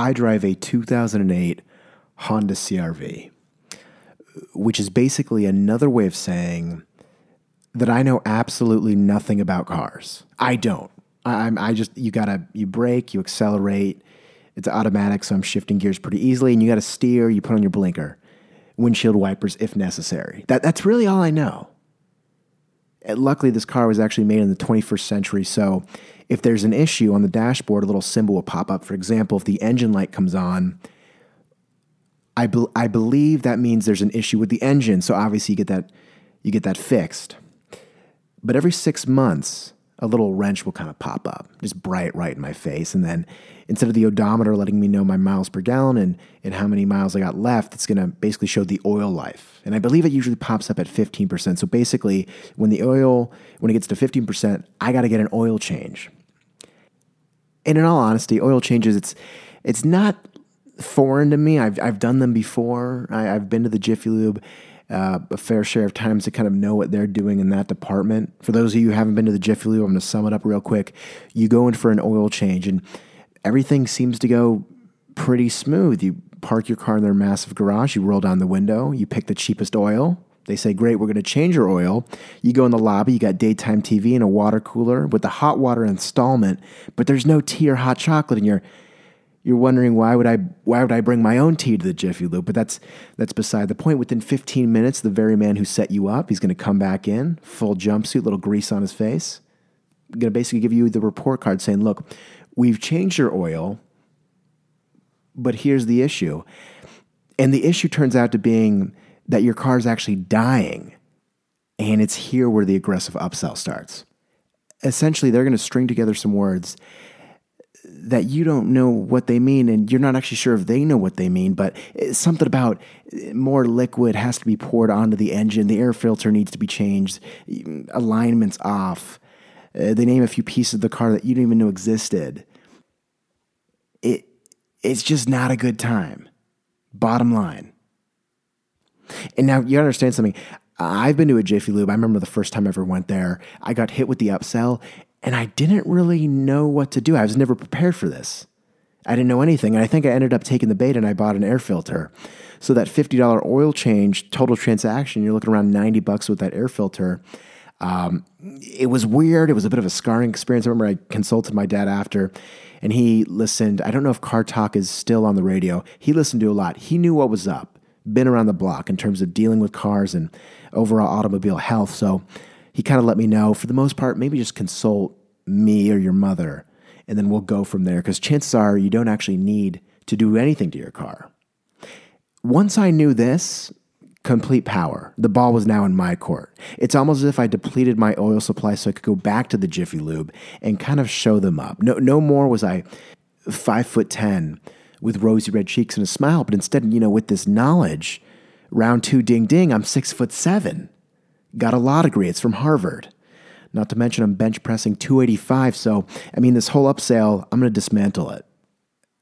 I drive a 2008 Honda CRV, which is basically another way of saying that I know absolutely nothing about cars. I don't. I, I'm, I just, you gotta, you brake, you accelerate. It's automatic, so I'm shifting gears pretty easily, and you gotta steer, you put on your blinker, windshield wipers if necessary. That, that's really all I know. Luckily, this car was actually made in the 21st century, so if there's an issue on the dashboard, a little symbol will pop up. For example, if the engine light comes on, I, be- I believe that means there's an issue with the engine. So obviously you get that you get that fixed. But every six months, a little wrench will kind of pop up, just bright right in my face. And then instead of the odometer letting me know my miles per gallon and, and how many miles I got left, it's going to basically show the oil life. And I believe it usually pops up at 15%. So basically, when the oil, when it gets to 15%, I got to get an oil change. And in all honesty, oil changes, it's, it's not foreign to me. I've, I've done them before. I, have been to the Jiffy Lube uh, a fair share of times to kind of know what they're doing in that department. For those of you who haven't been to the Jiffy Lube, I'm going to sum it up real quick. You go in for an oil change, and everything seems to go pretty smooth. You park your car in their massive garage, you roll down the window, you pick the cheapest oil. They say, Great, we're going to change your oil. You go in the lobby, you got daytime TV and a water cooler with the hot water installment, but there's no tea or hot chocolate in your you're wondering why would I why would I bring my own tea to the Jiffy Lube? But that's that's beside the point. Within 15 minutes, the very man who set you up, he's going to come back in, full jumpsuit, little grease on his face, going to basically give you the report card saying, "Look, we've changed your oil, but here's the issue." And the issue turns out to being that your car is actually dying. And it's here where the aggressive upsell starts. Essentially, they're going to string together some words that you don't know what they mean and you're not actually sure if they know what they mean, but something about more liquid has to be poured onto the engine, the air filter needs to be changed, alignments off. Uh, they name a few pieces of the car that you didn't even know existed. It it's just not a good time. Bottom line. And now you understand something. I've been to a Jiffy Lube. I remember the first time I ever went there. I got hit with the upsell and I didn't really know what to do. I was never prepared for this. I didn't know anything. And I think I ended up taking the bait and I bought an air filter. So that $50 oil change, total transaction, you're looking around 90 bucks with that air filter. Um, it was weird. It was a bit of a scarring experience. I remember I consulted my dad after and he listened. I don't know if Car Talk is still on the radio. He listened to a lot. He knew what was up, been around the block in terms of dealing with cars and overall automobile health. So he kind of let me know for the most part, maybe just consult me or your mother, and then we'll go from there because chances are you don't actually need to do anything to your car. Once I knew this, complete power. The ball was now in my court. It's almost as if I depleted my oil supply so I could go back to the Jiffy Lube and kind of show them up. No, no more was I five foot ten with rosy red cheeks and a smile, but instead, you know, with this knowledge, round two, ding ding, I'm six foot seven. Got a law degree. It's from Harvard. Not to mention, I'm bench pressing 285. So, I mean, this whole upsell, I'm going to dismantle it.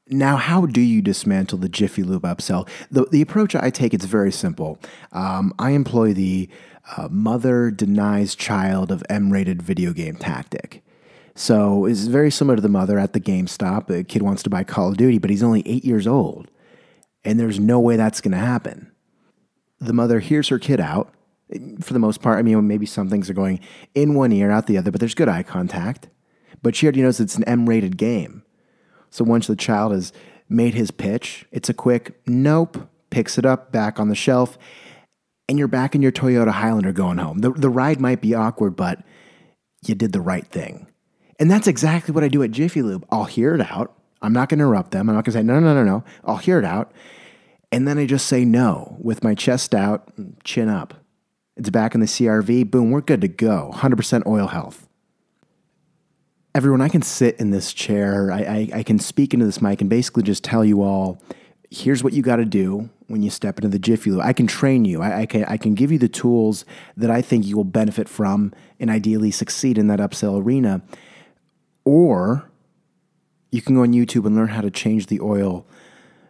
Now, how do you dismantle the Jiffy Lube upsell? The, the approach I take it's very simple. Um, I employ the uh, mother denies child of M-rated video game tactic. So it's very similar to the mother at the GameStop. The kid wants to buy Call of Duty, but he's only eight years old, and there's no way that's going to happen. The mother hears her kid out, for the most part. I mean, maybe some things are going in one ear, out the other, but there's good eye contact. But she already knows it's an M rated game. So once the child has made his pitch, it's a quick nope, picks it up back on the shelf, and you're back in your Toyota Highlander going home. The, the ride might be awkward, but you did the right thing. And that's exactly what I do at Jiffy Lube. I'll hear it out. I'm not going to interrupt them. I'm not going to say, no, no, no, no. I'll hear it out. And then I just say no with my chest out, chin up. It's back in the CRV. Boom, we're good to go. 100% oil health. Everyone, I can sit in this chair. I, I, I can speak into this mic and basically just tell you all here's what you got to do when you step into the Jiffy Lube. I can train you. I, I, can, I can give you the tools that I think you will benefit from and ideally succeed in that upsell arena. Or you can go on YouTube and learn how to change the oil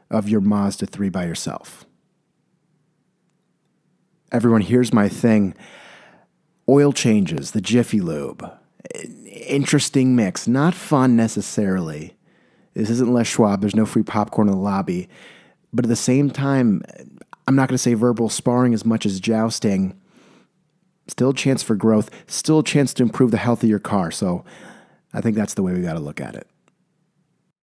of your Mazda 3 by yourself everyone, here's my thing oil changes, the Jiffy Lube. Interesting mix, not fun necessarily, This isn't Les Schwab. There's no free popcorn in the lobby. But at the same time, I'm not going to say verbal sparring as much as jousting. Still a chance for growth, still a chance to improve the health of your car. So I think that's the way we got to look at it.